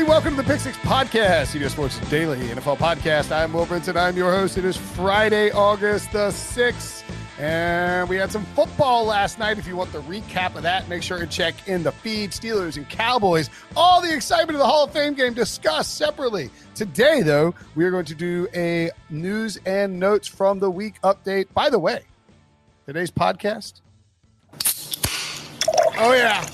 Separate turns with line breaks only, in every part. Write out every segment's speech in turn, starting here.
everybody. Welcome to the Pick Six Podcast, CBS Sports Daily NFL Podcast. I'm Will Brinson. I'm your host. It is Friday, August the 6th. And we had some football last night. If you want the recap of that, make sure to check in the feed. Steelers and Cowboys. All the excitement of the Hall of Fame game discussed separately. Today, though, we are going to do a news and notes from the week update. By the way, today's podcast. Oh, yeah.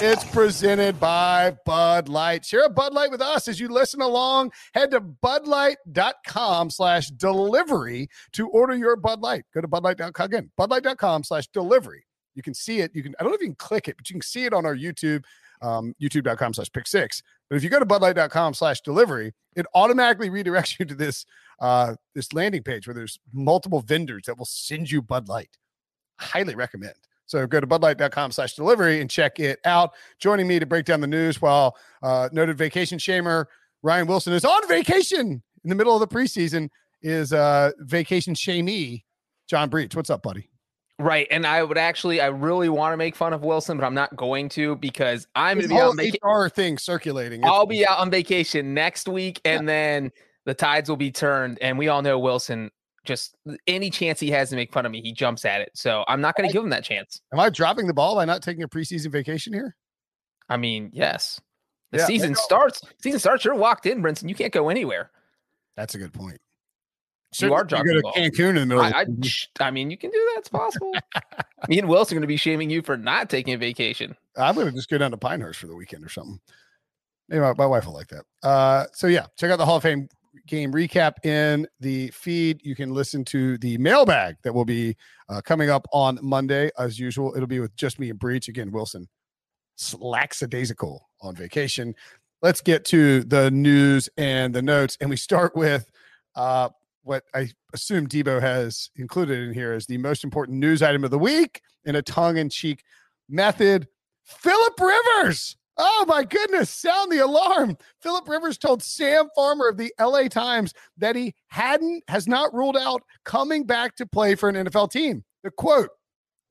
It's presented by Bud Light. Share a Bud Light with us as you listen along. Head to budlight.com slash delivery to order your Bud Light. Go to budlight.com again, budlight.com slash delivery. You can see it. You can, I don't know if you can click it, but you can see it on our YouTube, um, youtube.com slash pick six. But if you go to budlight.com slash delivery, it automatically redirects you to this, uh, this landing page where there's multiple vendors that will send you Bud Light. Highly recommend. So go to budlight.com slash delivery and check it out. Joining me to break down the news while uh, noted vacation shamer Ryan Wilson is on vacation in the middle of the preseason is uh, vacation shamee John Breech. What's up, buddy?
Right. And I would actually, I really want to make fun of Wilson, but I'm not going to because I'm going to be
on vacation. HR thing circulating.
I'll be out on vacation next week and yeah. then the tides will be turned. And we all know Wilson just any chance he has to make fun of me, he jumps at it. So I'm not going to give him that chance.
Am I dropping the ball by not taking a preseason vacation here?
I mean, yes. The yeah, season starts. Season starts. You're locked in, Brinson. You can't go anywhere.
That's a good point.
you are dropping
you go to Cancun in the middle.
I, I, I, mean, you can do that. It's possible. Me and Wilson are going to be shaming you for not taking a vacation.
I'm going to just go down to Pinehurst for the weekend or something. Maybe my, my wife will like that. Uh, so yeah, check out the Hall of Fame game recap in the feed. You can listen to the mailbag that will be uh, coming up on Monday. As usual, it'll be with just me and Breech. Again, Wilson lackadaisical on vacation. Let's get to the news and the notes. And we start with uh, what I assume Debo has included in here is the most important news item of the week in a tongue in cheek method. Philip Rivers Oh my goodness, sound the alarm. Philip Rivers told Sam Farmer of the LA Times that he hadn't has not ruled out coming back to play for an NFL team. The quote,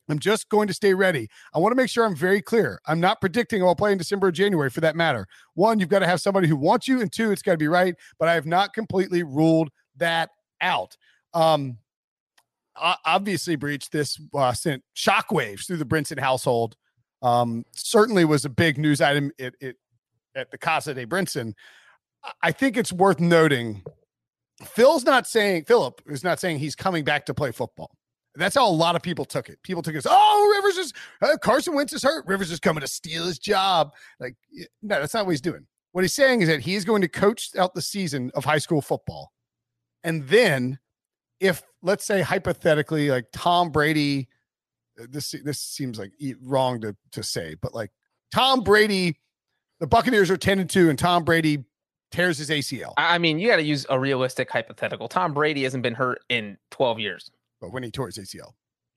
I'm just going to stay ready. I want to make sure I'm very clear. I'm not predicting I'll play in December or January for that matter. One, you've got to have somebody who wants you, and two, it's got to be right. But I have not completely ruled that out. Um, obviously, Breech this uh, sent shockwaves through the Brinson household um, certainly was a big news item it, it, at the Casa de Brinson. I think it's worth noting Phil's not saying, Philip is not saying he's coming back to play football. That's how a lot of people took it. People took it as, oh, Rivers is, uh, Carson Wentz is hurt. Rivers is coming to steal his job. Like, no, that's not what he's doing. What he's saying is that he's going to coach out the season of high school football. And then, if let's say hypothetically, like Tom Brady this this seems like wrong to to say, but like Tom Brady, the Buccaneers are ten and two, and Tom Brady tears his ACL.
I mean, you got to use a realistic hypothetical. Tom Brady hasn't been hurt in twelve years,
but when he tore his ACL,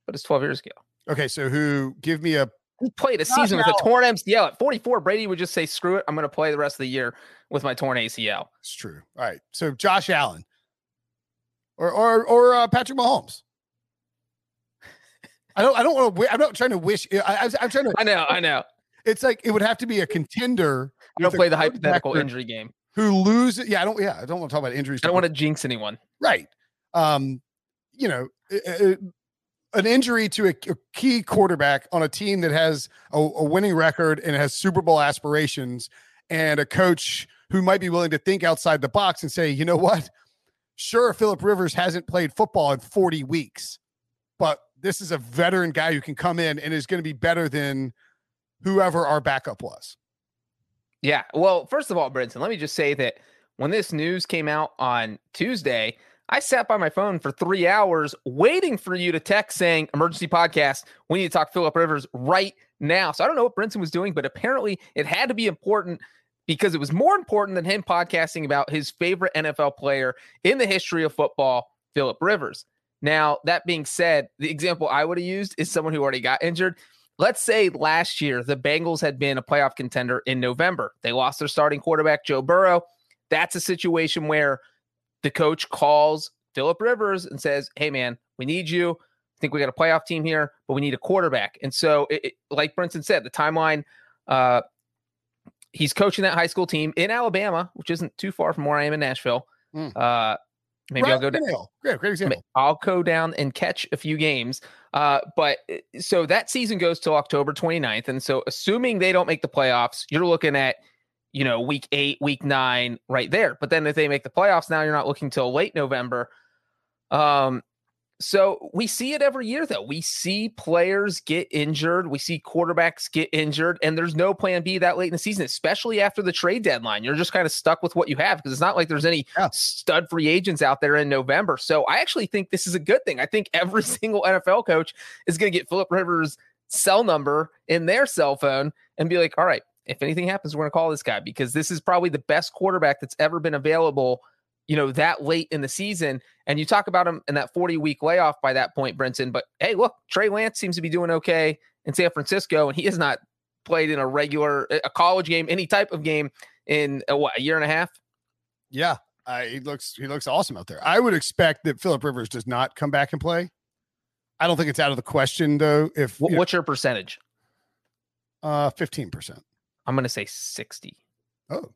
but it's twelve years ago.
Okay, so who give me a
he played a season with a torn MCL at 44. Brady would just say, "Screw it, I'm going to play the rest of the year with my torn ACL."
It's true. All right, so Josh Allen or or or uh, Patrick Mahomes. I don't. I don't want to. I'm not trying to wish. I, am trying to.
I know. I know.
It's like it would have to be a contender.
I don't play the hypothetical injury game.
Who loses? Yeah, I don't. Yeah, I don't want to talk about injuries.
I don't want to jinx anyone.
Right. Um, you know, an injury to a, a, key quarterback on a team that has a, a winning record and has Super Bowl aspirations, and a coach who might be willing to think outside the box and say, you know what? Sure, Philip Rivers hasn't played football in 40 weeks, but this is a veteran guy who can come in and is going to be better than whoever our backup was.
Yeah. Well, first of all, Brinson, let me just say that when this news came out on Tuesday, I sat by my phone for three hours waiting for you to text saying emergency podcast. We need to talk Philip Rivers right now. So I don't know what Brinson was doing, but apparently it had to be important because it was more important than him podcasting about his favorite NFL player in the history of football, Philip Rivers. Now, that being said, the example I would have used is someone who already got injured. Let's say last year the Bengals had been a playoff contender in November. They lost their starting quarterback, Joe Burrow. That's a situation where the coach calls Philip Rivers and says, Hey, man, we need you. I think we got a playoff team here, but we need a quarterback. And so, it, it, like Brinson said, the timeline uh, he's coaching that high school team in Alabama, which isn't too far from where I am in Nashville.
Mm.
Uh, maybe I'll go down.
Great, great example.
I'll go down and catch a few games. Uh, but uh, so that season goes till October 29th. And so assuming they don't make the playoffs, you're looking at, you know, week eight, week nine right there. But then if they make the playoffs now, you're not looking till late November. Um, so we see it every year, though. We see players get injured. We see quarterbacks get injured, and there's no plan B that late in the season, especially after the trade deadline. You're just kind of stuck with what you have because it's not like there's any
Yeah.
stud free agents out there in November. So I actually think this is a good thing. I think every single NFL coach is going to get Philip Rivers' cell number in their cell phone and be like, all right, if anything happens, we're going to call this guy because this is probably the best quarterback that's ever been available you know, that late in the season. And you talk about him in that 40 week layoff by that point, Brinson. But hey, look, Trey Lance seems to be doing okay in San Francisco, and he has not played in a regular, a college game, any type of game in a, what, a year and a half?
Yeah, uh, he looks he looks awesome out there. I would expect that Philip Rivers does not come back and play. I don't think it's out of the question though. If you know,
what's your percentage?
uh fifteen percent.
I'm going to say 60.
Oh,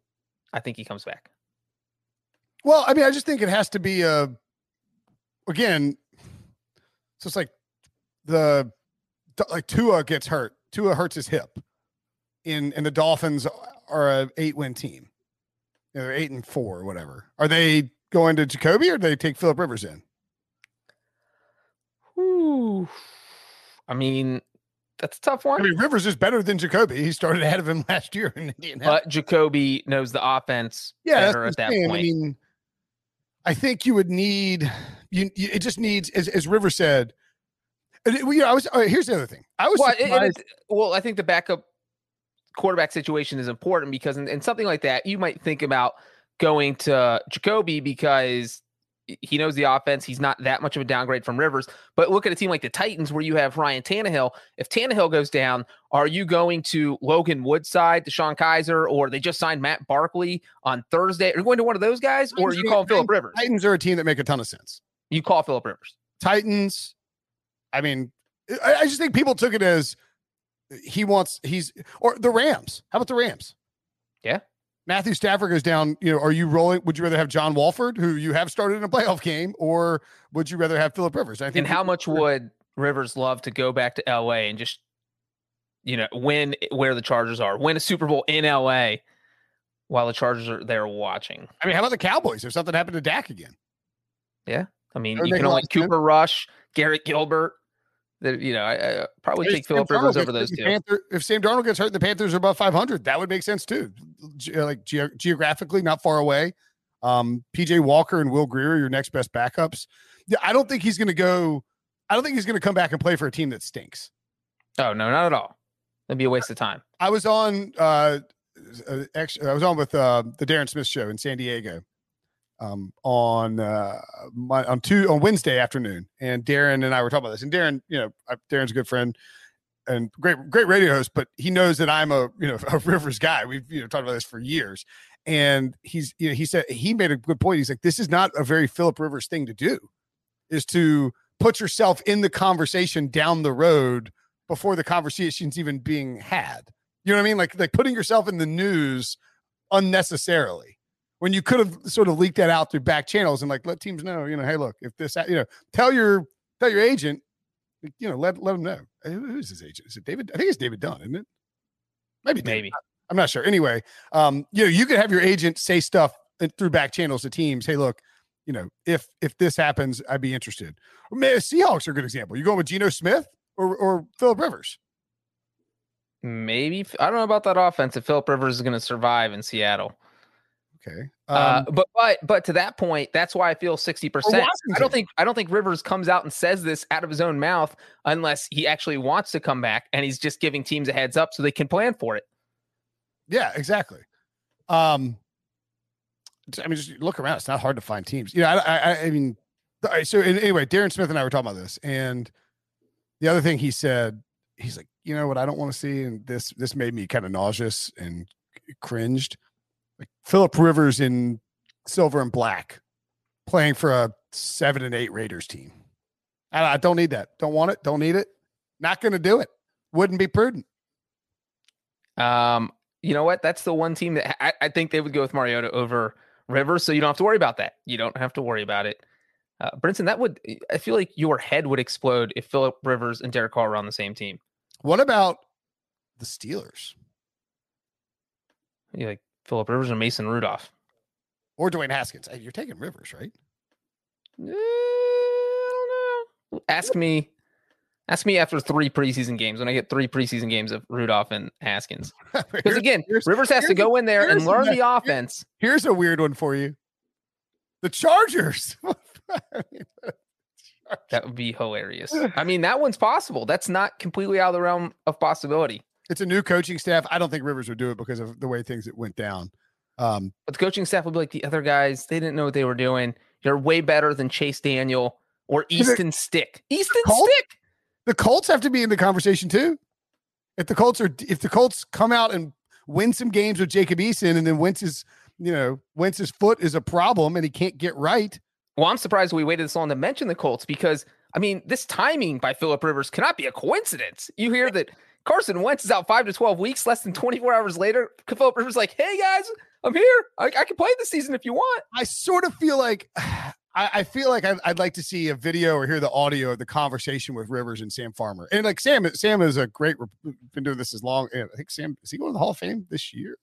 I think he comes back.
Well, I mean, I just think it has to be a again. So it's like the like Tua gets hurt. Tua hurts his hip, in and the Dolphins are a eight win team. They're eight and four or whatever. Are they going to Jacoby or do they take Philip Rivers in?
Whew. I mean, that's a tough one.
I mean, Rivers is better than Jacoby. He started ahead of him last year in Indianapolis.
but Jacoby knows the offense
yeah,
better at that point.
I mean, I think you would need you. you it just needs, as, as River said. it- well, you know, I was. uh, here's the other thing. I was
well, it- it well, I think the backup quarterback situation is important because in, in something like that, you might think about going to Jacoby because he knows the offense. He's not that much of a downgrade from Rivers. But look at a team like the Titans where you have Ryan Tannehill. If Tannehill goes down, are you going to Logan Woodside, DeShone Kizer, or they just signed Matt Barkley on Thursday? Are you going to one of those guys, or are you calling Philip Rivers?
Titans are a team that make a ton of sense.
You call Philip Rivers.
Titans. I mean, I, I just think people took it as he wants. He's or the Rams. How about the Rams?
Yeah.
Matthew Stafford goes down. You know, are you rolling? Would you rather have John Wolford, who you have started in a playoff game, or would you rather have Philip Rivers? I
And how much would Rivers love to go back to LA and just, you know, win where the Chargers are, win a Super Bowl in LA while the Chargers are there watching?
I mean, how about the Cowboys? If something happened to Dak again, Yeah,
I mean,
would
you can only. Cooper Rush, Garrett Gilbert. That you know, I, I probably take Philip Rivers over those two.
Panther, if Sam Darnold gets hurt, and the Panthers are above 500. That would make sense too. Ge- like ge- geographically, not far away. Um, PJ Walker and Will Grier are your next best backups. Yeah, I don't think he's going to go. I don't think he's going to come back and play for a team that stinks.
Oh no, not at all. That'd be a waste of time.
I was on. Uh, uh, I was on with uh, the Darren Smith show in San Diego. Um, on uh, my, on two on Wednesday afternoon, and Darren and I were talking about this. And Darren, you know, Darren's a good friend and great great radio host, but he knows that I'm a you know a Rivers guy. We've you know talked about this for years, and he's you know he said he made a good point. He's like, this is not a very Philip Rivers thing to do, is to put yourself in the conversation down the road before the conversation's even being had. You know what I mean? Like like putting yourself in the news unnecessarily when you could have sort of leaked that out through back channels and like let teams know, you know, hey, look, if this, you know, tell your tell your agent, you know, let let them know. Who's his agent? Is it David? I think it's David Dunn, isn't it? Maybe, David.
Maybe.
I'm not sure. Anyway, um, you know, you could have your agent say stuff through back channels to teams. Hey, look, you know, if if this happens, I'd be interested. Maybe Seahawks are a good example. You going with Geno Smith or or Philip Rivers?
Maybe I don't know about that offense. If Philip Rivers is going to survive in Seattle,
Okay.
uh,
Um,
but but but to that point, that's why I feel sixty percent. I don't think I don't think Rivers comes out and says this out of his own mouth unless he actually wants to come back and he's just giving teams a heads up so they can plan for it.
Yeah, exactly. Um, I mean, just look around. It's not hard to find teams. You know, I, I, I mean, so anyway, Darren Smith and I were talking about this, and the other thing he said, he's like, you know what, I don't want to see, and this this made me kind of nauseous and cringed. Like Philip Rivers in silver and black, playing for a seven and eight Raiders team. I, don't need that. Don't want it. Don't need it. Not going to do it. Wouldn't be prudent.
Um, you know what? That's the one team that I, I think they would go with Mariota over Rivers, so you don't have to worry about that. You don't have to worry about it. Uh, Brinson, that would I feel like your head would explode if Philip Rivers and Derek Carr were on the same team.
What about the Steelers?
You like Philip Rivers or Mason Rudolph
or Dwayne Haskins? You're taking Rivers, right?
Eh, I don't know. Ask me. Ask me after three preseason games when I get three preseason games of Rudolph and Haskins. Because again, Rivers has to go in there and learn the offense.
Here's a weird one for you: the Chargers.
that would be hilarious. I mean, that one's possible. That's not completely out of the realm of possibility.
It's a new coaching staff. I don't think Rivers would do it because of the way things it went down.
Um, but the coaching staff would be like the other guys. They didn't know what they were doing. You're way better than Chase Daniel or Easton Stick. Easton Colt, Stick.
The Colts have to be in the conversation too. If the Colts are, if the Colts come out and win some games with Jacob Eason, and then Wentz's, you know, Wentz's foot is a problem and he can't get right.
Well, I'm surprised we waited this long to mention the Colts because I mean, this timing by Philip Rivers cannot be a coincidence. You hear that Carson Wentz is out five to 12 weeks, less than 24 hours later. Philip Rivers like, hey guys, I'm here. I, I, can play this season if you want.
I sort of feel like I, feel like I'd, I'd, like to see a video or hear the audio of the conversation with Rivers and Sam Farmer. And like Sam, Sam is a great. Been doing this as long. I think Sam is he going to the Hall of Fame this year?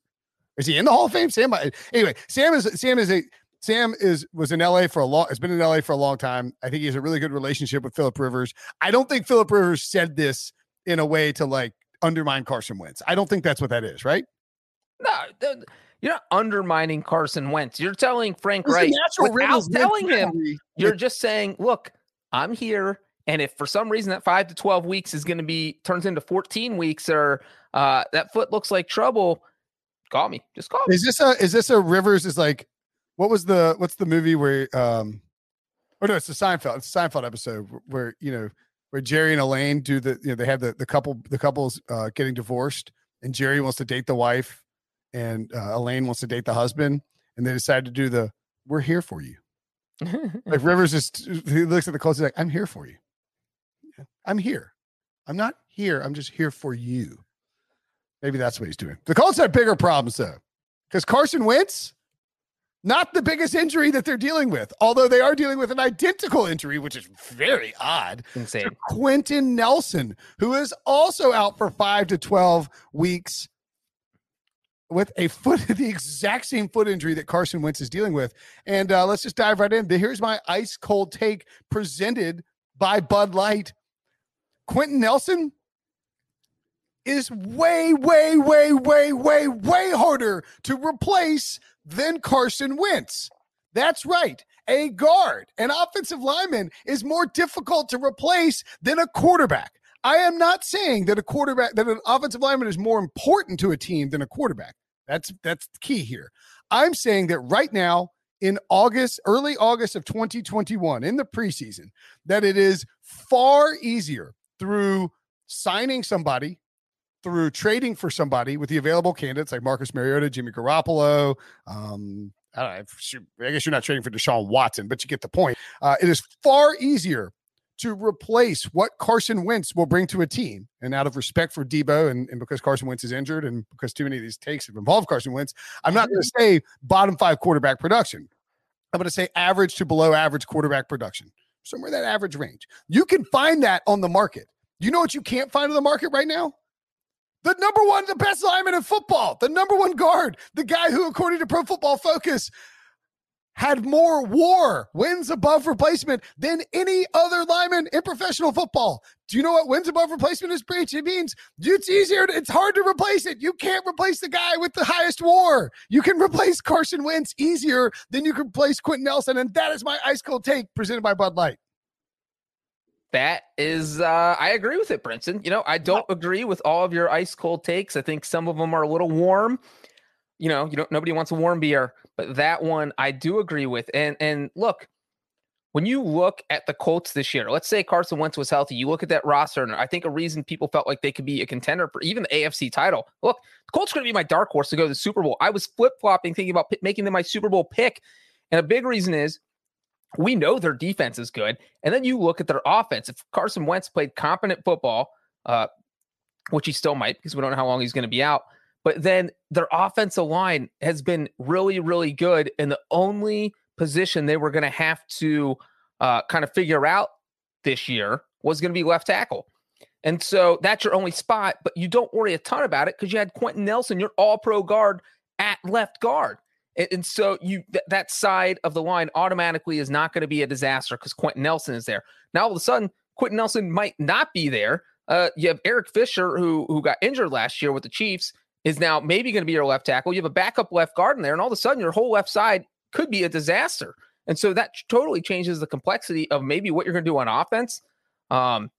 Is he in the Hall of Fame? Sam. Anyway, Sam is Sam is a Sam is was in LA for a long has been in LA for a long time. I think he has a really good relationship with Philip Rivers. I don't think Philip Rivers said this in a way to like undermine Carson Wentz. I don't think that's what that is, right?
No, you're not undermining Carson Wentz. You're telling Frank Reich without telling him. You're just saying, look, I'm here, and if for some reason that five to twelve weeks is going to be turns into 14 weeks, or uh, that foot looks like trouble, call me. Just call me.
Is this a is this a Rivers is like what was the what's the movie where um oh no it's the Seinfeld it's a Seinfeld episode where you know where Jerry and Elaine do the you know they have the the couple the couples uh getting divorced and Jerry wants to date the wife and uh, Elaine wants to date the husband and they decide to do the we're here for you. Like Rivers just he looks at the clothes like I'm here for you. I'm here. I'm not here I'm just here for you. Maybe that's what he's doing. The Colts have bigger problems though because Carson Wentz not the biggest injury that they're dealing with, although they are dealing with an identical injury, which is very odd.
Insane.
Quenton Nelson, who is also out for five to 12 weeks with a foot, the exact same foot injury that Carson Wentz is dealing with. And uh, let's just dive right in. Here's my ice cold take presented by Bud Light. Quenton Nelson is way, way, way, way, way, way harder to replace than Carson Wentz. That's right. A guard, an offensive lineman is more difficult to replace than a quarterback. I am not saying that a quarterback, that an offensive lineman is more important to a team than a quarterback. That's that's key here. I'm saying that right now in August, early August of 2021, in the preseason, that it is far easier through signing somebody through trading for somebody with the available candidates like Marcus Mariota, Jimmy Garoppolo. Um, I, know, I guess you're not trading for Deshaun Watson, but you get the point. Uh, it is far easier to replace what Carson Wentz will bring to a team. And out of respect for Debo and, and because Carson Wentz is injured and because too many of these takes have involved Carson Wentz, I'm not going to say bottom five quarterback production. I'm going to say average to below average quarterback production, somewhere in that average range. You can find that on the market. You know what you can't find on the market right now? The number one, the best lineman in football, the number one guard, the guy who, according to Pro Football Focus, had more WAR wins above replacement than any other lineman in professional football. Do you know what wins above replacement is, Breech? It means it's easier, it's hard to replace it. You can't replace the guy with the highest WAR. You can replace Carson Wentz easier than you can replace Quenton Nelson. And that is my ice cold take presented by Bud Light.
That is, uh, I agree with it, Brinson. You know, I don't agree with all of your ice cold takes. I think some of them are a little warm. You know, you don't. Nobody wants a warm beer, but that one I do agree with. And and look, when you look at the Colts this year, let's say Carson Wentz was healthy. You look at that roster, and I think a reason people felt like they could be a contender for even the AFC title. Look, the Colts are going to be my dark horse to go to the Super Bowl. I was flip flopping, thinking about p- making them my Super Bowl pick, and a big reason is we know their defense is good. And then you look at their offense. If Carson Wentz played competent football, uh, which he still might because we don't know how long he's going to be out, but then their offensive line has been really, really good. And the only position they were going to have to uh, kind of figure out this year was going to be left tackle. And so that's your only spot, but you don't worry a ton about it because you had Quenton Nelson, your all pro guard at left guard. And, so you th- that side of the line automatically is not going to be a disaster because Quenton Nelson is there. Now all of a sudden, Quenton Nelson might not be there. Uh, you have Eric Fisher, who who got injured last year with the Chiefs, is now maybe going to be your left tackle. You have a backup left guard in there, and all of a sudden your whole left side could be a disaster. And so that totally changes the complexity of maybe what you're going to do on offense. Um,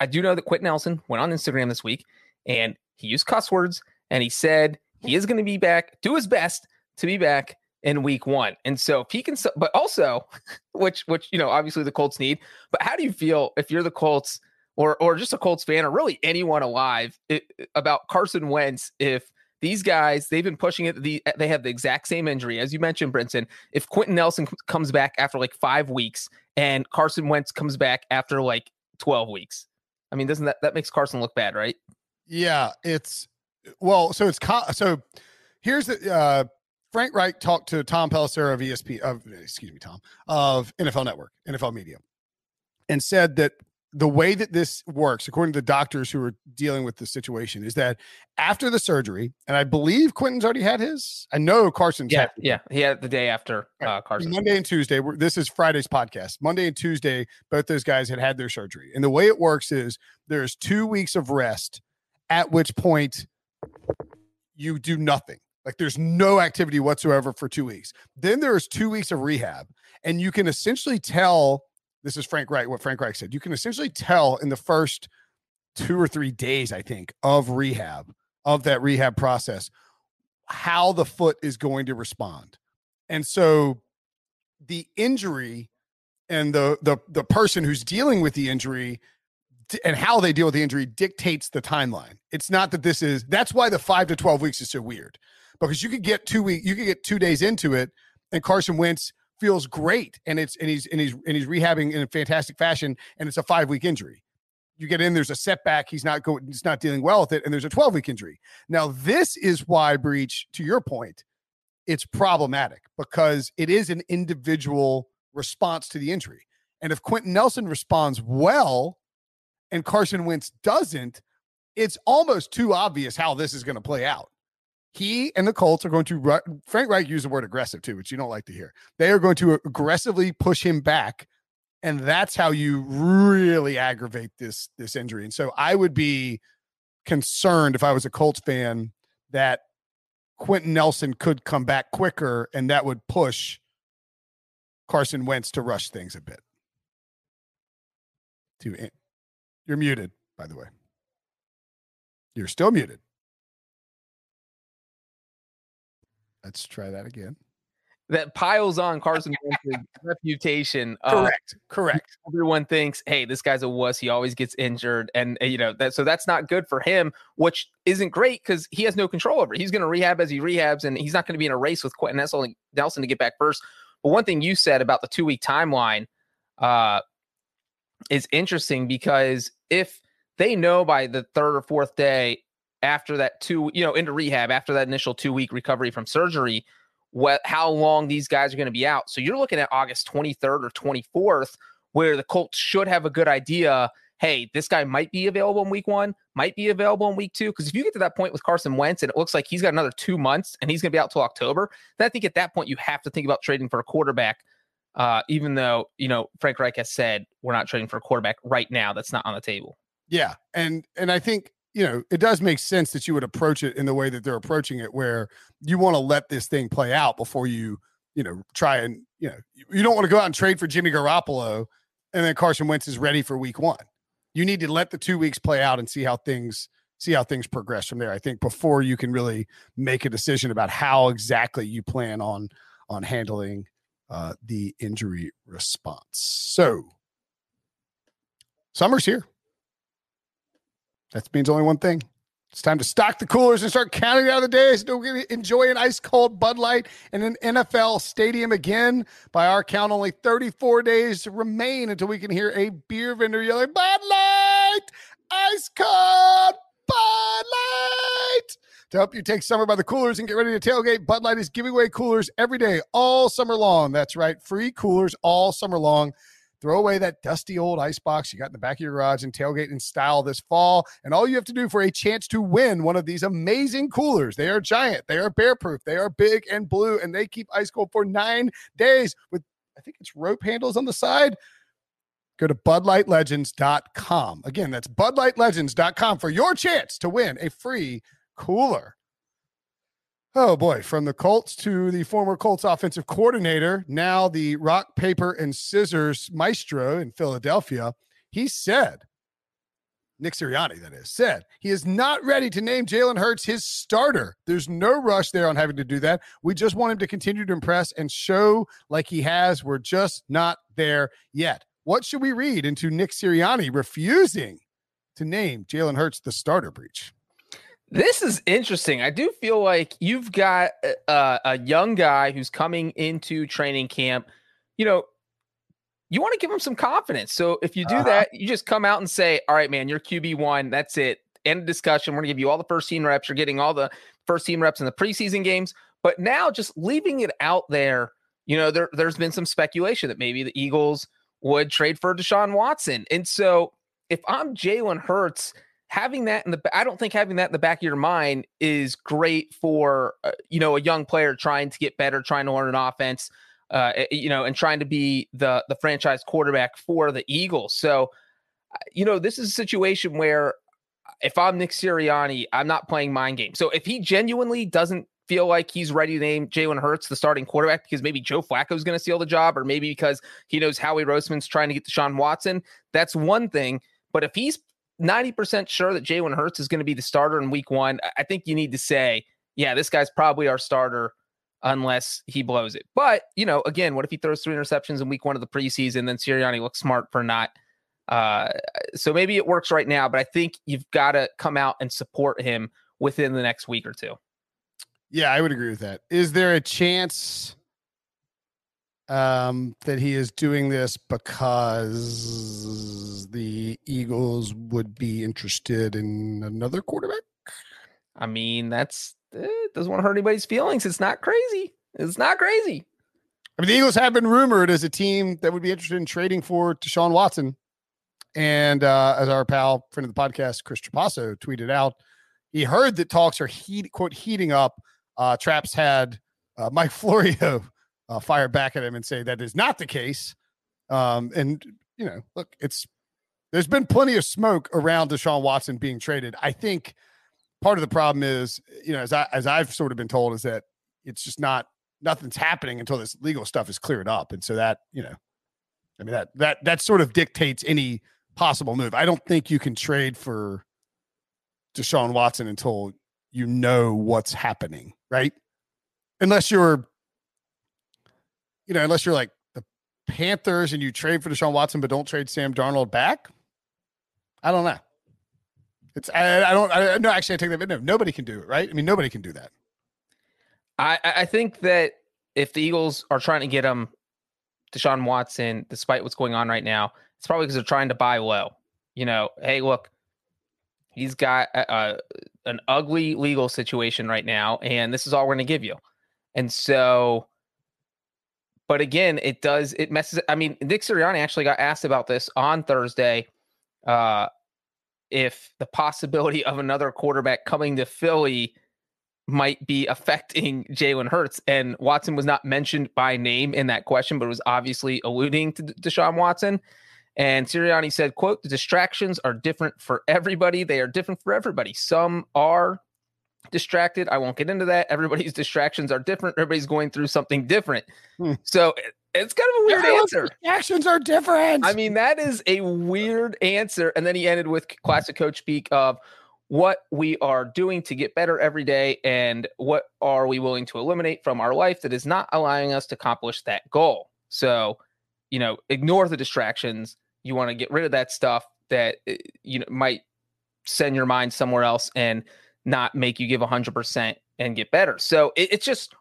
I do know that Quenton Nelson went on Instagram this week and he used cuss words and he said he is going to be back, do his best to be back in week one. And so if he can, but also, which, which, you know, obviously the Colts need, but how do you feel if you're the Colts or, or just a Colts fan or really anyone alive it, about Carson Wentz? If these guys, they've been pushing it, the, they have the exact same injury. As you mentioned, Brinson, if Quenton Nelson comes back after like five weeks and Carson Wentz comes back after like 12 weeks, I mean, doesn't that that makes Carson look bad, right?
Yeah, it's well, so it's so here's the uh Frank Reich talked to Tom Pelissero of ESP of excuse me, Tom, of NFL Network, NFL Media, and said that the way that this works, according to the doctors who are dealing with the situation, is that after the surgery, and I believe Quenton's already had his. I know Carson's.
Yeah, yeah, he had the day after uh, Carson.
Monday and Tuesday. This is Friday's podcast. Monday and Tuesday, both those guys had had their surgery, and the way it works is there's two weeks of rest, at which point you do nothing. Like there's no activity whatsoever for two weeks. Then there's two weeks of rehab, and you can essentially tell this is Frank Reich, what Frank Reich said. You can essentially tell in the first two or three days, I think, of rehab, of that rehab process, how the foot is going to respond. And so the injury and the the the person who's dealing with the injury and how they deal with the injury dictates the timeline. It's not that this is that's why the 5 to 12 weeks is so weird. Because you could get 2 week you could get 2 days into it and Carson Wentz feels great and it's and he's and he's and he's rehabbing in a fantastic fashion and it's a five week injury. You get in there's a setback he's not going he's not dealing well with it and there's a 12 week injury. Now this is why Breech. to your point it's problematic because it is an individual response to the injury. And if quenton nelson responds well and carson wentz doesn't it's almost too obvious how this is going to play out he and the Colts are going to Frank Reich used the word aggressive too, which you don't like to hear. They are going to aggressively push him back, and that's how you really aggravate this this injury. And so I would be concerned if I was a Colts fan that Quenton Nelson could come back quicker, and that would push Carson Wentz to rush things a bit. To you're muted, by the way. You're still muted. Let's try that again.
That piles on Carson Wentz's reputation.
Correct. Uh, Correct.
Everyone thinks, "Hey, this guy's a wuss. He always gets injured," and you know that. So that's not good for him, which isn't great because he has no control over it. He's going to rehab as he rehabs, and he's not going to be in a race with Quenton Nelson, Nelson to get back first. But one thing you said about the two week timeline uh, is interesting because if they know by the third or fourth day after that two, you know, into rehab after that initial two week recovery from surgery, what how long these guys are going to be out. So you're looking at August 23rd or 24th, where the Colts should have a good idea. Hey, this guy might be available in week one, might be available in week two. Because if you get to that point with Carson Wentz and it looks like he's got another two months and he's going to be out till October, then I think at that point you have to think about trading for a quarterback. Uh, even though you know Frank Reich has said we're not trading for a quarterback right now, that's not on the table.
Yeah, and and I think you know, it does make sense that you would approach it in the way that they're approaching it, where you want to let this thing play out before you, you know, try and, you know, you don't want to go out and trade for Jimmy Garoppolo and then Carson Wentz is ready for week one. You need to let the two weeks play out and see how things see how things progress from there. I think before you can really make a decision about how exactly you plan on on handling uh, the injury response. So summer's here. That means only one thing. It's time to stock the coolers and start counting down the days to enjoy an ice cold Bud Light in an NFL stadium again. By our count, only 34 days remain until we can hear a beer vendor yelling, Bud Light! Ice cold Bud Light! To help you take summer by the coolers and get ready to tailgate, Bud Light is giving away coolers every day, all summer long. That's right, free coolers all summer long. Throw away that dusty old ice box you got in the back of your garage and tailgate in style this fall. And all you have to do for a chance to win one of these amazing coolers. They are giant, they are bear proof, they are big and blue, and they keep ice cold for nine days with, I think it's rope handles on the side. Go to budlightlegends.com. Again, that's budlightlegends.com for your chance to win a free cooler. Oh boy, from the Colts to the former Colts offensive coordinator, now the rock, paper, and scissors maestro in Philadelphia. He said, Nick Sirianni, that is, said he is not ready to name Jalen Hurts his starter. There's no rush there on having to do that. We just want him to continue to impress and show like he has. We're just not there yet. What should we read into Nick Sirianni refusing to name Jalen Hurts the starter Breech?
This is interesting. I do feel like you've got a, a young guy who's coming into training camp. You know, you want to give him some confidence. So if you do uh-huh. that, you just come out and say, "All right, man, you're QB one. That's it. End of discussion. We're gonna give you all the first team reps. You're getting all the first team reps in the preseason games." But now, just leaving it out there, you know, there there's been some speculation that maybe the Eagles would trade for Deshaun Watson, and so if I'm Jalen Hurts having that in the I don't think having that in the back of your mind is great for uh, you know a young player trying to get better, trying to learn an offense, uh, eh, you know, and trying to be the the franchise quarterback for the Eagles. So, uh, you know, this is a situation where if I'm Nick Sirianni, I'm not playing mind game. So if he genuinely doesn't feel like he's ready to name Jalen Hurts the starting quarterback because maybe Joe Flacco is going to steal the job, or maybe because he knows Howie Roseman's trying to get Deshaun Watson, that's one thing. But if he's 90% sure that Jalen Hurts is going to be the starter in week one, I think you need to say, yeah, this guy's probably our starter unless he blows it. But, you know, again, what if he throws three interceptions in week one of the preseason? Then Sirianni looks smart for not. Uh, so maybe it works right now, but I think you've got to come out and support him within the next week or two.
Yeah, I would agree with that. Is there a chance um, that he is doing this because the Eagles would be interested in another quarterback.
I mean, that's it eh, doesn't want to hurt anybody's feelings. It's not crazy. It's not crazy.
I mean, the Eagles have been rumored as a team that would be interested in trading for Deshaun Watson. And uh, as our pal, friend of the podcast, Chris Trapasso, tweeted out, he heard that talks are heat, quote heating up. Uh, Traps had uh, Mike Florio uh, fire back at him and say that is not the case. Um, and you know, look, it's there's been plenty of smoke around Deshaun Watson being traded. I think part of the problem is, you know, as I as I've sort of been told, is that it's just not nothing's happening until this legal stuff is cleared up, and so that you know, I mean that that that sort of dictates any possible move. I don't think you can trade for Deshaun Watson until you know what's happening, right? Unless you're you know, unless you're like the Panthers and you trade for Deshaun Watson, but don't trade Sam Darnold back. I don't know. It's I, I don't I no actually I take that no nobody can do it right. I mean nobody can do that.
I I think that if the Eagles are trying to get him Deshaun Watson, despite what's going on right now, it's probably because they're trying to buy low. You know, hey, look, he's got a, a, an ugly legal situation right now, and this is all we're going to give you. And so but again, it does it messes. I mean, Nick Sirianni actually got asked about this on Thursday. Uh, if the possibility of another quarterback coming to Philly might be affecting Jalen Hurts, and Watson was not mentioned by name in that question, but was obviously alluding to Deshaun Watson. And Sirianni said, "quote The distractions are different for everybody. They are different for everybody. Some are distracted. I won't get into that. Everybody's distractions are different. Everybody's going through something different. Hmm. So it's kind of a weird Everyone's answer.
Distractions are different.
I mean, that is a weird answer. And then he ended with classic coach speak of what we are doing to get better every day and what are we willing to eliminate from our life that is not allowing us to accomplish that goal. So, you know, ignore the distractions. You want to get rid of that stuff that eh, you know might send your mind somewhere else and not make you give 100% and get better. So it, it's just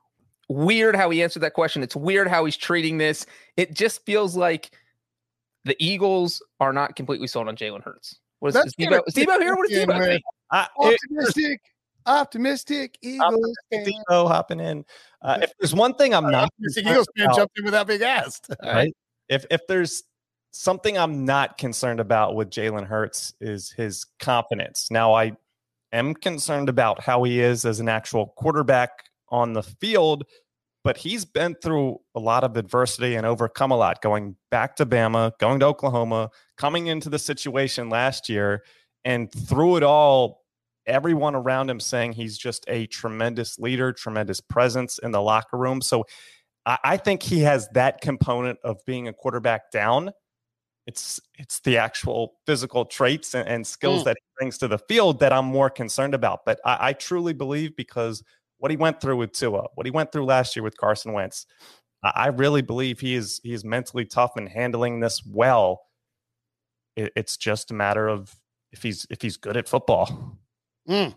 weird how he answered that question. It's weird how he's treating this. It just feels like the Eagles are not completely sold on Jalen Hurts. What is, is Debo, is Debo here? What is Debo?
Uh, optimistic. Optimistic Eagles.
Debo hopping in. Uh, if there's one thing I'm not
Optimistic Eagles fan jumped in without being asked.
right? If if there's something I'm not concerned about with Jalen Hurts is his confidence. Now I am concerned about how he is as an actual quarterback on the field, but he's been through a lot of adversity and overcome a lot, going back to Bama, going to Oklahoma, coming into the situation last year, and through it all, everyone around him saying he's just a tremendous leader, tremendous presence in the locker room. So I, I think he has that component of being a quarterback down. It's it's the actual physical traits and, and skills
Mm.
that he brings to the field that I'm more concerned about. But I, I truly believe because what he went through with Tua, what he went through last year with Carson Wentz, I, I really believe he is he is mentally tough and handling this well. It, it's just a matter of if he's if he's good at football.
Mm.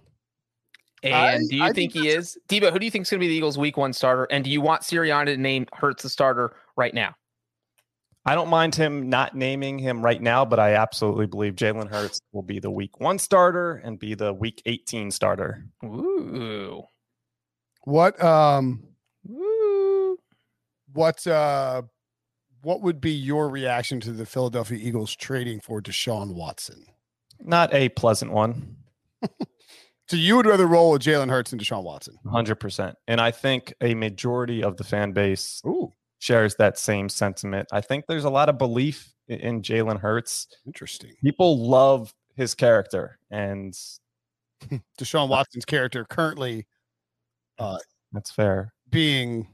And
I-
do you
I
think,
think
he is? Debo, who do you think is going to be the Eagles' week one starter? And do you want Sirianni to name Hurts the starter right now?
I don't mind him not naming him right now, but I absolutely believe Jalen Hurts will be the week one starter and be the week 18 starter.
Ooh.
What um
Ooh.
what uh what would be your reaction to the Philadelphia Eagles trading for Deshaun Watson?
Not a pleasant one,
So you would rather roll with Jalen Hurts and Deshaun Watson?
100%. And I think a majority of the fan base
Ooh,
shares that same sentiment. I think there's a lot of belief in Jalen Hurts.
interesting.
People love his character, and
Deshaun Watson's character currently
that's fair.
being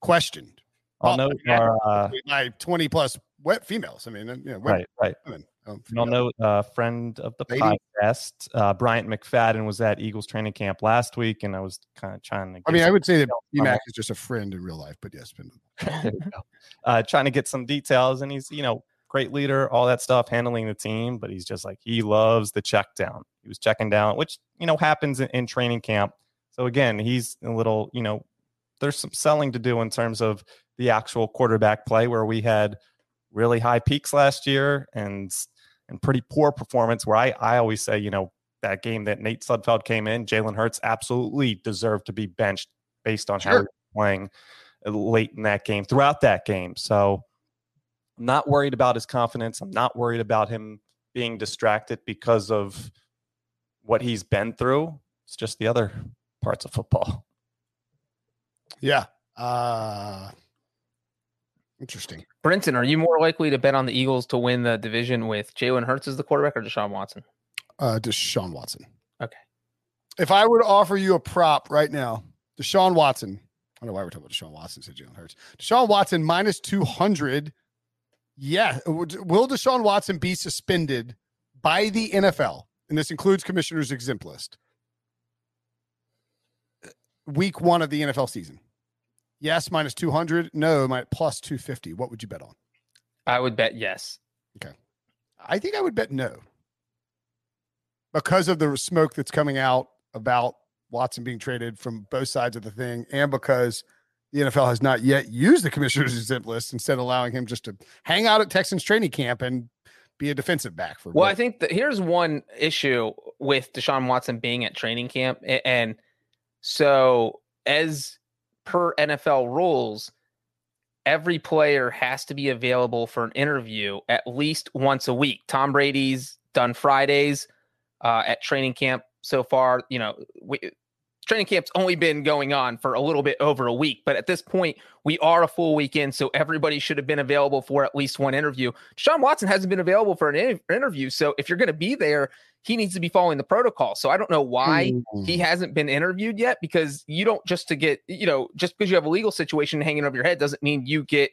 questioned
I'll note our, uh,
by 20 plus wet females. I mean, uh, you know,
right, right.
women. Um,
I'll note a friend of the
Lady?
podcast, uh, Bryant McFadden, was at Eagles training camp last week, and I was kind of trying to.
I mean, I would say that BMAC is just a friend in real life, but yes, been
There you go. uh, trying to get some details, and he's you know great leader, all that stuff, handling the team, but he's just like he loves the check down. He was checking down, which you know happens in, in training camp. So again, he's a little you know there's some selling to do in terms of the actual quarterback play, where we had really high peaks last year and and pretty poor performance. Where I I always say you know that game that Nate Sudfeld came in, Jalen Hurts absolutely deserved to be benched based on how he was playing uh, late in that game, throughout that game. So I'm not worried about his confidence. I'm not worried about him being distracted because of what he's been through. It's just the other parts of football.
yeah. Uh interesting.
Brinson, are you more likely to bet on the Eagles to win the division with Jalen Hurts as the quarterback or Deshaun Watson?
Uh Deshaun Watson.
Okay.
If I were to offer you a prop right now, Deshaun Watson. I don't know why we're talking about Deshaun Watson instead of Jalen Hurts. Deshaun Watson minus 200. Yeah. Will Deshaun Watson be suspended by the NFL? And this includes commissioner's exempt list. Week one of the NFL season. Yes, minus 200. No, my plus 250. What would you bet on?
I would bet yes. Okay.
I think I would bet no. Because of the smoke that's coming out about Watson being traded from both sides of the thing, and because the NFL has not yet used the commissioner's exempt list, instead allowing him just to hang out at Texans training camp and be a defensive back for.
Well, I think that here's one issue with Deshaun Watson being at training camp. And so, as per NFL rules, every player has to be available for an interview at least once a week. Tom Brady's done Fridays uh, at training camp so far. You know, we, training camp's only been going on for a little bit over a week, but at this point, we are a full weekend, so everybody should have been available for at least one interview. Sean Watson hasn't been available for an in- interview, so if you're going to be there, he needs to be following the protocol. So I don't know why
Mm.
he hasn't been interviewed yet because you don't just to get you know just because you have a legal situation hanging over your head doesn't mean you get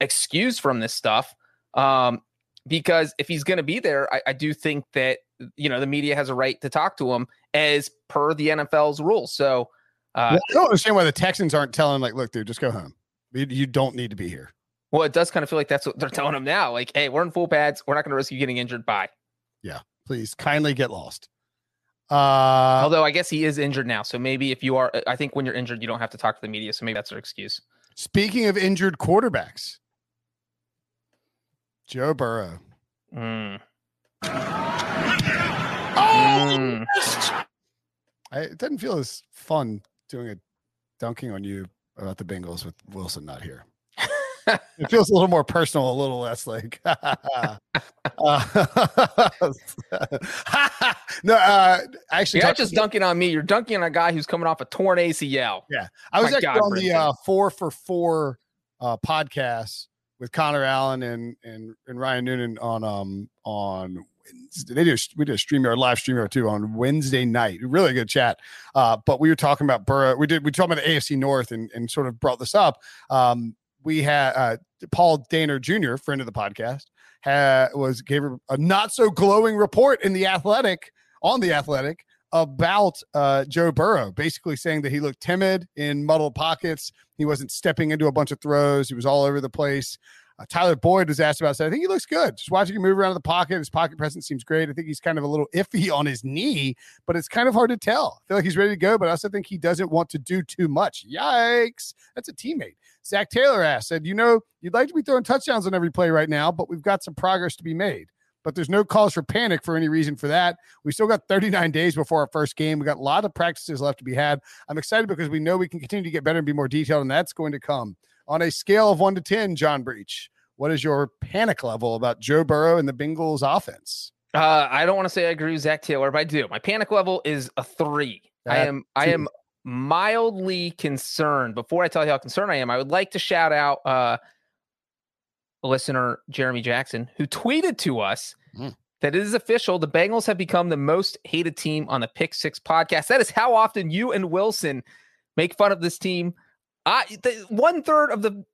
excused from this stuff um because if he's going to be there I, I do think that you know the media has a right to talk to him as per the nfl's rules so uh
Well, I don't understand why the Texans aren't telling like, look, dude, just go home. You, you don't need to be here.
well it does kind of feel like that's what they're telling him now like hey we're in full pads we're not going to risk you getting injured by Yeah.
Please kindly get lost. Uh,
although i guess he is injured now so maybe if you are i think when you're injured you don't have to talk to the media so maybe that's their excuse
speaking of injured quarterbacks, Joe Burrow.
Mm.
Oh,
Mm.
I, it doesn't feel as fun doing a dunking on you about the Bengals with Wilson not here. it feels a little more personal, a little less like. uh, no, uh, actually,
you're not just dunking on me. You're dunking on a guy who's coming off a torn ACL.
Yeah, I was
My
actually
God,
on the uh, four for four uh, podcast with Connor Allen and and and Ryan Noonan on um on. They did we did a stream or live stream or two on Wednesday night. Really good chat. Uh, but we were talking about Burrow. We did we talked about the AFC North and and sort of brought this up. Um, we had uh, Paul Dehner Jr., friend of the podcast, had, was gave a not so glowing report in the Athletic on the Athletic about uh, Joe Burrow, basically saying that he looked timid in muddled pockets. He wasn't stepping into a bunch of throws. He was all over the place. Uh, Tyler Boyd was asked about. Said, I think he looks good. Just watching him move around in the pocket. His pocket presence seems great. I think he's kind of a little iffy on his knee, but it's kind of hard to tell. I feel like he's ready to go, but I also think he doesn't want to do too much. Yikes! That's a teammate. Zac Taylor asked, said, you know, you'd like to be throwing touchdowns on every play right now, but we've got some progress to be made. But there's no cause for panic for any reason for that. We still got 39 days before our first game. We got a lot of practices left to be had. I'm excited because we know we can continue to get better and be more detailed, and that's going to come on a scale of one to 10. John Breech, what is your panic level about Joe Burrow and the Bengals offense?
Uh, I don't want to say I agree with Zac Taylor, but I do. My panic level is a three. I am I am mildly concerned. Before I tell you how concerned I am, I would like to shout out uh listener Jeremy Jackson, who tweeted to us
Mm.
that it is official. The Bengals have become the most hated team on the Pick Six podcast. That is how often you and Wilson make fun of this team. I the, one third of the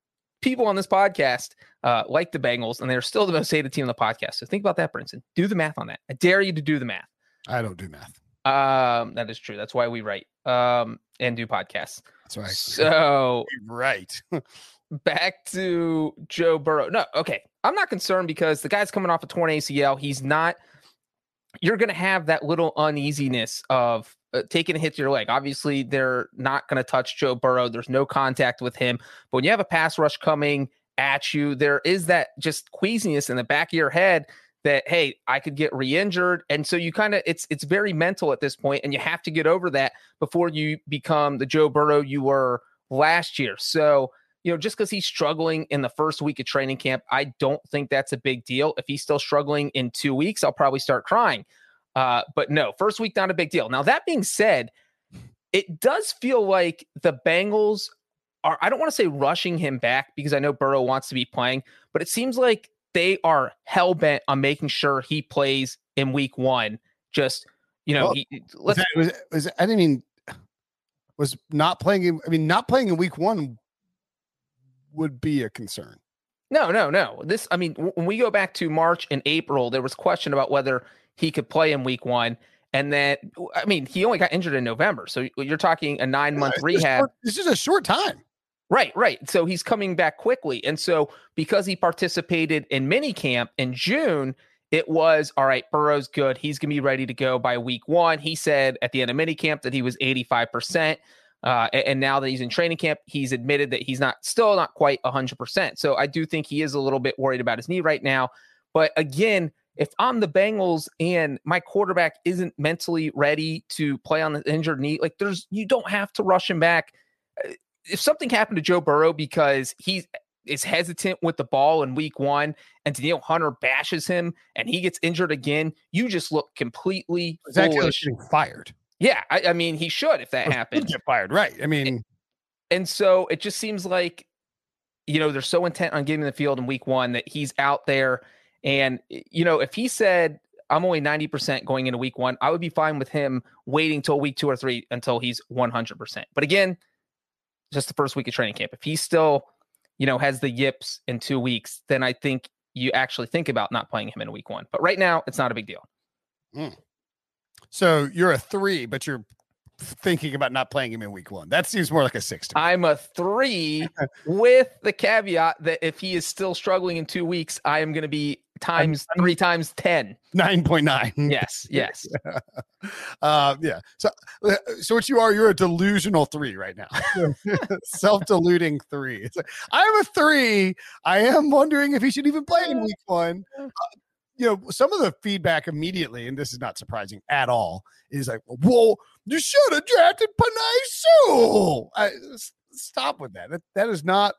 people on this podcast uh, like the Bengals, and they're still the most hated team on the podcast. So think about that, Brinson. Do the math on that. I dare you to do the math.
I don't do math.
Um, that is true. That's why we write um and do podcasts.
That's right.
So
right.
back to Joe Burrow. No, okay. I'm not concerned because the guy's coming off a torn ACL. He's not. You're going to have that little uneasiness of uh, taking a hit to your leg. Obviously, they're not going to touch Joe Burrow. There's no contact with him. But when you have a pass rush coming at you, there is that just queasiness in the back of your head that hey, I could get re-injured, and so you kind of it's it's very mental at this point, and you have to get over that before you become the Joe Burrow you were last year. So you know, just because he's struggling in the first week of training camp, I don't think that's a big deal. If he's still struggling in two weeks, I'll probably start crying. Uh, but no, first week, not a big deal. Now, that being said, it does feel like the Bengals are, I don't want to say rushing him back because I know Burrow wants to be playing, but it seems like they are hell bent on making sure he plays in week one. Just, you know,
Well,
he,
Was
let's
that, was, was I didn't mean was not playing. I mean, not playing in week one would be a concern.
No, no, no. This, I mean, when we go back to March and April, there was question about whether he could play in week one. And then, I mean, he only got injured in November. So you're talking a nine month
a
rehab.
short- This is a short time.
Right, right. So he's coming back quickly. And so because he participated in mini camp in June, it was all right, Burrow's good. He's going to be ready to go by week one. He said at the end of mini camp that he was 85%. Uh, a- and now that he's in training camp, he's admitted that he's not still not quite 100%. So I do think he is a little bit worried about his knee right now. But again, if I'm the Bengals and my quarterback isn't mentally ready to play on the injured knee, like there's you don't have to rush him back. Uh, If something happened to Joe Burrow because he is hesitant with the ball in week one and Danielle Hunter bashes him and he gets injured again, you just look completely
Zac
foolish.
fired.
Yeah, I, I mean, he should if that
Or
happened.
Get fired, right? I mean,
And so it just seems like, you know, they're so intent on getting in the field in week one that he's out there. And, you know, if he said, I'm only 90% going into week one, I would be fine with him waiting till week two or three until he's 100%. But again, just the first week of training camp. If he still, you know, has the yips in two weeks, then I think you actually think about not playing him in week one. But right now, it's not a big deal. Mm.
So you're a three, but you're thinking about not playing him in week one. That seems more like a six.
I'm a three with the caveat that if he is still struggling in two weeks, I am going to be times three times 10.
Nine point nine.
Yes, yes.
uh, yeah. So, uh, so what you are, you're a delusional three right now. Self-deluding three. It's like I'm a three. I am wondering if he should even play in week one. Uh, you know, some of the feedback immediately, and this is not surprising at all, is like, whoa, you should have drafted Penei Sewell. I, stop with that. That that is not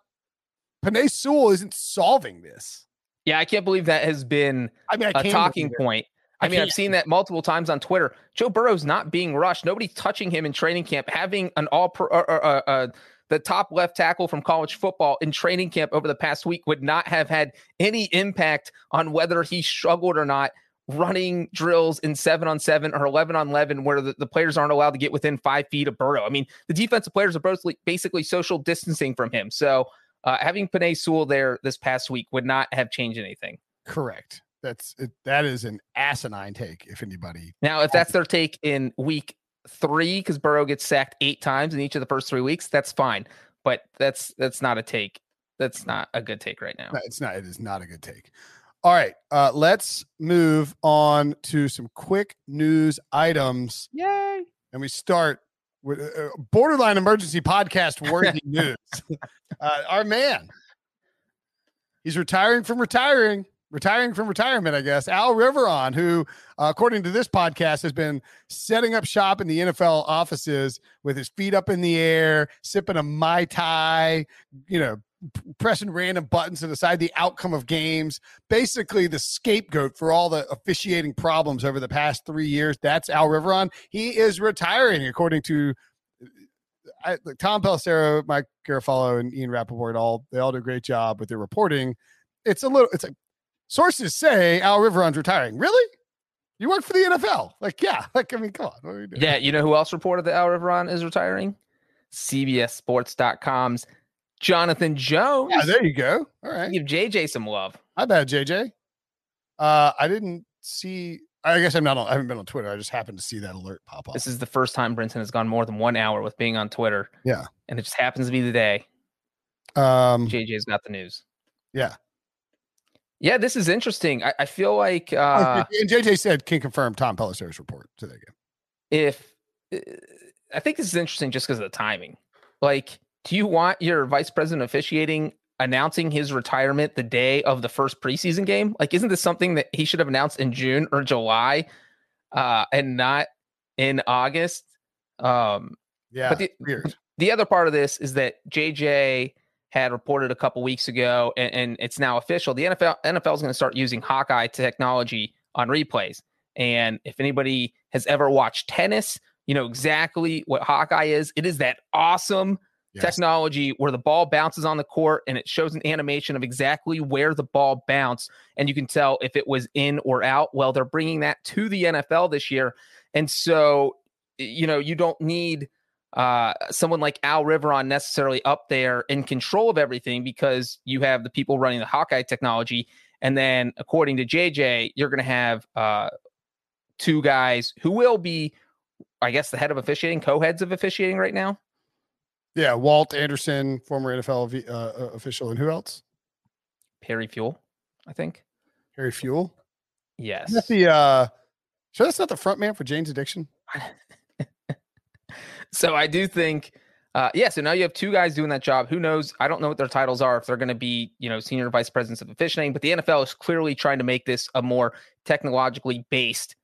Penei Sewell isn't solving this.
Yeah, I can't believe that has been
I mean, I
a talking point.
I
I mean, I've seen that multiple times on Twitter. Joe Burrow's not being rushed. Nobody's touching him in training camp. Having an all pro, uh, uh, uh, the top left tackle from college football in training camp over the past week would not have had any impact on whether he struggled or not running drills in seven on seven or 11 on 11 where the, the players aren't allowed to get within five feet of Burrow. I mean, the defensive players are basically, basically social distancing from him. So uh, having Penei Sewell there this past week would not have changed anything.
Correct. That's it, that is an asinine take. If anybody,
Now, if that's their take in week three, because Burrow gets sacked eight times in each of the first three weeks, that's fine. But that's that's not a take. That's not a good take right now.
no, it's not. It is not a good take. All right, uh, let's move on to some quick news items,
Yay!
and we start with uh, borderline emergency podcast worthy news. Uh, our man, he's retiring from retiring, retiring from retirement, I guess. Al Riveron, who, uh, according to this podcast, has been setting up shop in the NFL offices with his feet up in the air, sipping a mai tai, you know, pressing random buttons to decide the outcome of games. Basically, the scapegoat for all the officiating problems over the past three years. That's Al Riveron. He is retiring, according to I, like Tom Pelissero, Mike Garafolo, and Ian Rapoport. All they all do a great job with their reporting. It's a little. It's like sources say Al Riveron's retiring. Really? You work for the NFL? Like, yeah. Like, I mean, come on. What are you doing?
Yeah, you know who else reported that Al Riveron is retiring? CBSSports.com's Jonathan Jones.
Yeah, there you go. All right.
Give JJ some love.
My bad, JJ. Uh, I didn't see. I guess I'm not on. I haven't been on Twitter. I just happened to see that alert pop up.
This is the first time Brinson has gone more than one hour with being on Twitter.
Yeah.
And it just happens to be the day
Um,
JJ's got the news.
yeah.
Yeah, this is interesting. I, I feel like uh,
and JJ said can confirm Tom Pelissero's report today. Again.
if uh, I think this is interesting just because of the timing. Like, do you want your vice president officiating announcing his retirement the day of the first preseason game? Like, isn't this something that he should have announced in June or July, uh, and not in August? Um,
Yeah.
But the-
weird.
the other part of this is that JJ had reported a couple weeks ago, and, and it's now official. The NFL NFL is going to start using Hawkeye technology on replays. And if anybody has ever watched tennis, you know exactly what Hawkeye is. It is that awesome
Yes.
technology where the ball bounces on the court and it shows an animation of exactly where the ball bounced and you can tell if it was in or out well they're bringing that to the NFL this year and so you know you don't need uh someone like Al Riveron necessarily up there in control of everything because you have the people running the Hawkeye technology and then according to JJ you're going to have uh two guys who will be I guess the head of officiating co-heads of officiating right now
Yeah. Walt Anderson, former NFL v, uh, uh, official, and who else?
Perry Fewell I think
Perry Fewell.
yes
That's the. uh So that's not the front man for Jane's Addiction.
so I do think, uh, yeah. So now you have two guys doing that job. Who knows? I don't know what their titles are. If they're going to be, you know, senior vice presidents of officiating, but the NFL is clearly trying to make this a more technologically based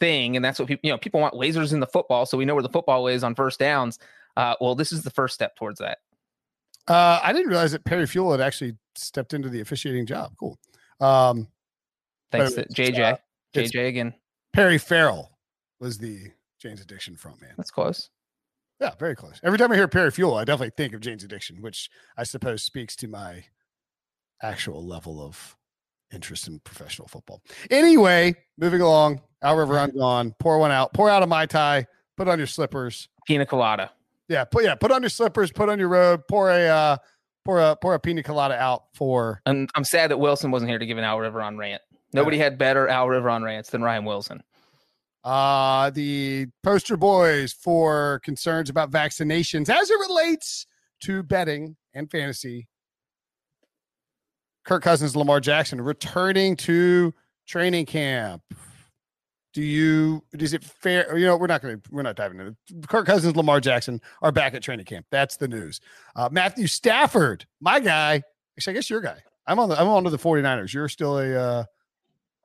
thing, and that's what people, you know, people want lasers in the football, so we know where the football is on first downs. Uh, well, this is the first step towards that.
Uh I didn't realize that Perry Fewell had actually stepped into the officiating job. Cool. Um
Thanks to JJ.
uh,
JJ again.
Perry Farrell was the Jane's Addiction front man.
That's close.
Yeah, very close. Every time I hear Perry Fewell, I definitely think of Jane's Addiction, which I suppose speaks to my actual level of interest in professional football. Anyway, moving along. Al Riveron's on. Gone, pour one out. Pour out a Mai Tai. Put on your slippers.
Pina colada.
Yeah, put yeah, put on your slippers, put on your robe, pour a uh pour a pour a pina colada out for
And I'm sad that Wilson wasn't here to give an Al Riveron rant. Nobody had better Al Riveron rants than Ryan Wilson.
Uh the poster boys for concerns about vaccinations as it relates to betting and fantasy. Kirk Cousins, Lamar Jackson returning to training camp. Do you is it fair? You know, we're not going to we're not diving into it. Kirk Cousins, Lamar Jackson are back at training camp. That's the news. Uh, Matthew Stafford, my guy. Actually, I guess your guy. I'm on the I'm on to the 49ers. You're still a uh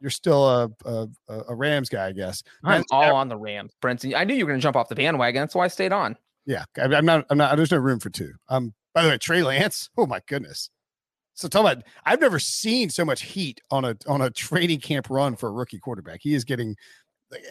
you're still a a, a Rams guy, I guess.
I'm all on the Rams, Brinson. I knew you were going to jump off the bandwagon. That's why I stayed on.
Yeah, I'm not. I'm not. There's no room for two. Um. By the way, Trey Lance. Oh my goodness. So talk about. I've never seen so much heat on a on a training camp run for a rookie quarterback. He is getting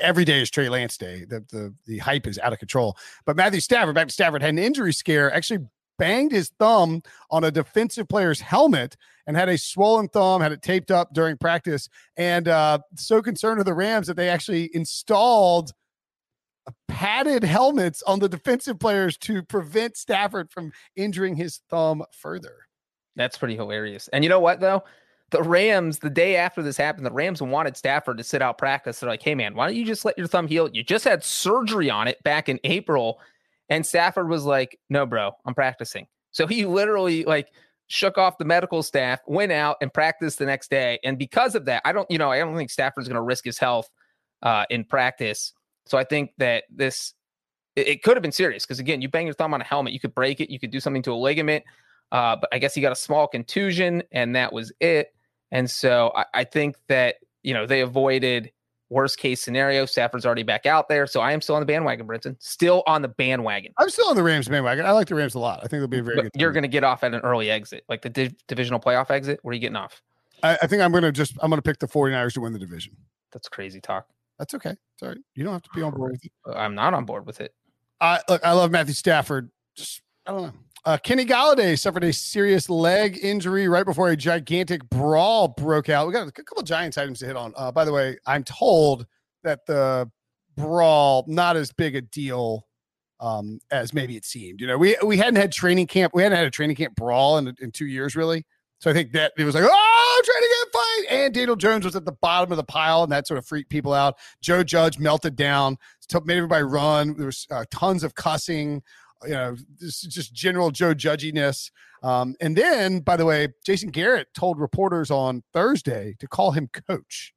every day is Trey Lance day. The the the hype is out of control. But Matthew Stafford, back to Stafford, had an injury scare. Actually banged his thumb on a defensive player's helmet and had a swollen thumb, had it taped up during practice, and uh, so concerned with the Rams that they actually installed padded helmets on the defensive players to prevent Stafford from injuring his thumb further.
That's pretty hilarious. And you know what though? The Rams, the day after this happened, the Rams wanted Stafford to sit out practice. They're like, hey man, why don't you just let your thumb heal? You just had surgery on it back in April. And Stafford was like, no, bro, I'm practicing. So he literally like shook off the medical staff, went out and practiced the next day. And because of that, I don't, you know, I don't think Stafford's going to risk his health uh, in practice. So I think that this, it, it could have been serious because again, you bang your thumb on a helmet, you could break it, you could do something to a ligament. Uh, but I guess he got a small contusion and that was it. And so I, I think that, you know, they avoided worst case scenario. Stafford's already back out there. So I am still on the bandwagon, Brinson. Still on the bandwagon.
I'm still on the Rams bandwagon. I like the Rams a lot. I think they'll be a very
but
good.
You're going to get off at an early exit, like the div- divisional playoff exit. Where are you getting off?
I, I think I'm going to just, I'm going to pick the 49ers to win the division.
That's crazy talk.
That's okay. Sorry. You don't have to be on board with it.
Uh, I'm not on board with it.
I look, I love Matthew Stafford. Just, I don't know. Uh, Kenny Golladay suffered a serious leg injury right before a gigantic brawl broke out. We got a couple Giants items to hit on. Uh, by the way, I'm told that the brawl not as big a deal um, as maybe it seemed. You know, we we hadn't had training camp. We hadn't had a training camp brawl in in two years really. So I think that it was like, oh, training camp fight. And Daniel Jones was at the bottom of the pile, and that sort of freaked people out. Joe Judge melted down, made everybody run. There was uh, tons of cussing you know, this is just general Joe Judginess. Um, and then, by the way, Jason Garrett told reporters on Thursday to call him coach.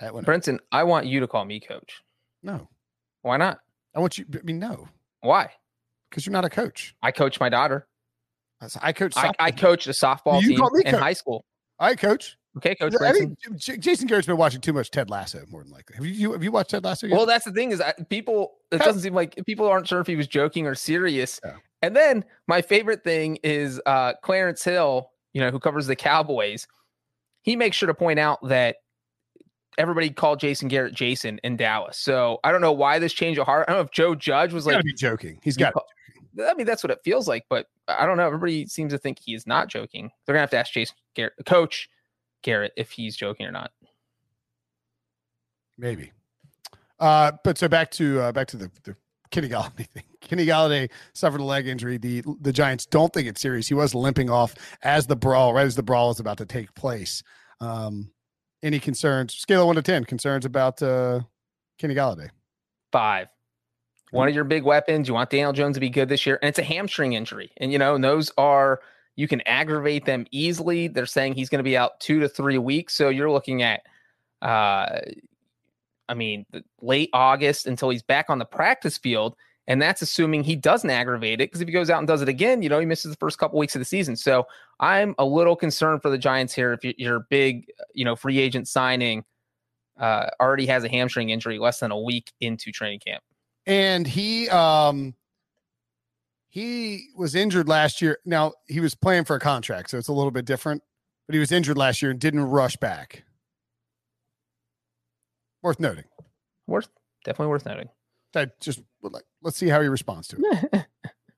Brinson, I want you to call me coach.
No.
Why not?
I want you, I mean, no.
Why?
Because you're not a coach.
I coach my daughter.
I coach.
I, I coached a softball team in high school.
I coach.
Okay, Coach
I mean, Jason Garrett's been watching too much Ted Lasso, more than likely. Have you have you watched Ted Lasso? Yet?
Well, that's the thing is, I, people. It doesn't seem like people aren't sure if he was joking or serious. Yeah. And then my favorite thing is uh, Clarence Hill, you know, who covers the Cowboys. He makes sure to point out that everybody called Jason Garrett Jason in Dallas. So I don't know why this change of heart. I don't know if Joe Judge was like
be joking. He's got.
I mean, that's what it feels like, but I don't know. Everybody seems to think he is not joking. They're gonna have to ask Jason Garrett, coach Garrett if he's joking or not.
Maybe. Uh, but so back to uh, back to the, the Kenny Golladay thing. Kenny Golladay suffered a leg injury. The the Giants don't think it's serious. He was limping off as the brawl, right as the brawl is about to take place. Um, any concerns? Scale of one to ten. Concerns about uh, Kenny Golladay?
Five. One of your big weapons. You want Daniel Jones to be good this year, and it's a hamstring injury. And you know, those are you can aggravate them easily. They're saying he's going to be out two to three weeks. So you're looking at, uh, I mean, late August until he's back on the practice field. And that's assuming he doesn't aggravate it. Because if he goes out and does it again, you know, he misses the first couple weeks of the season. So I'm a little concerned for the Giants here. If your big, you know, free agent signing uh, already has a hamstring injury less than a week into training camp.
And he, um, he was injured last year. Now he was playing for a contract, so it's a little bit different. But he was injured last year and didn't rush back. Worth noting.
Worth definitely worth noting.
I just would like let's see how he responds to it.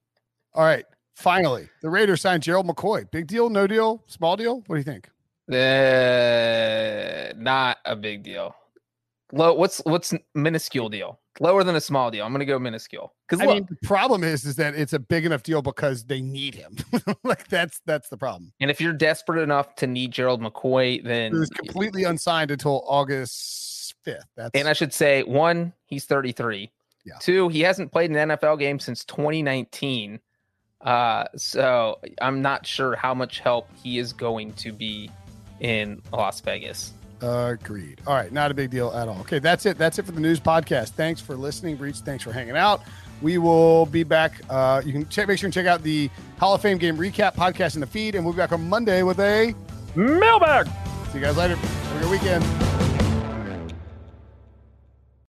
All right. Finally, the Raiders signed Gerald McCoy. Big deal, no deal, small deal? What do you think?
Uh, not a big deal. Low. What's what's minuscule deal? Lower than a small deal. I'm going to go minuscule. Because
I mean, the problem is, is that it's a big enough deal because they need him. like that's that's the problem.
And if you're desperate enough to need Gerald McCoy, then
he's completely unsigned until August 5th. That's
and I should say one, he's 33. Yeah. Two, he hasn't played an NFL game since 2019. Uh, so I'm not sure how much help he is going to be in Las Vegas.
Agreed. All right, not a big deal at all. Okay, that's it. That's it for the news podcast. Thanks for listening, Breech. Thanks for hanging out. We will be back. Uh, you can check, make sure and check out the Hall of Fame game recap podcast in the feed, and we'll be back on Monday with a
mailbag.
See you guys later. Have a good weekend.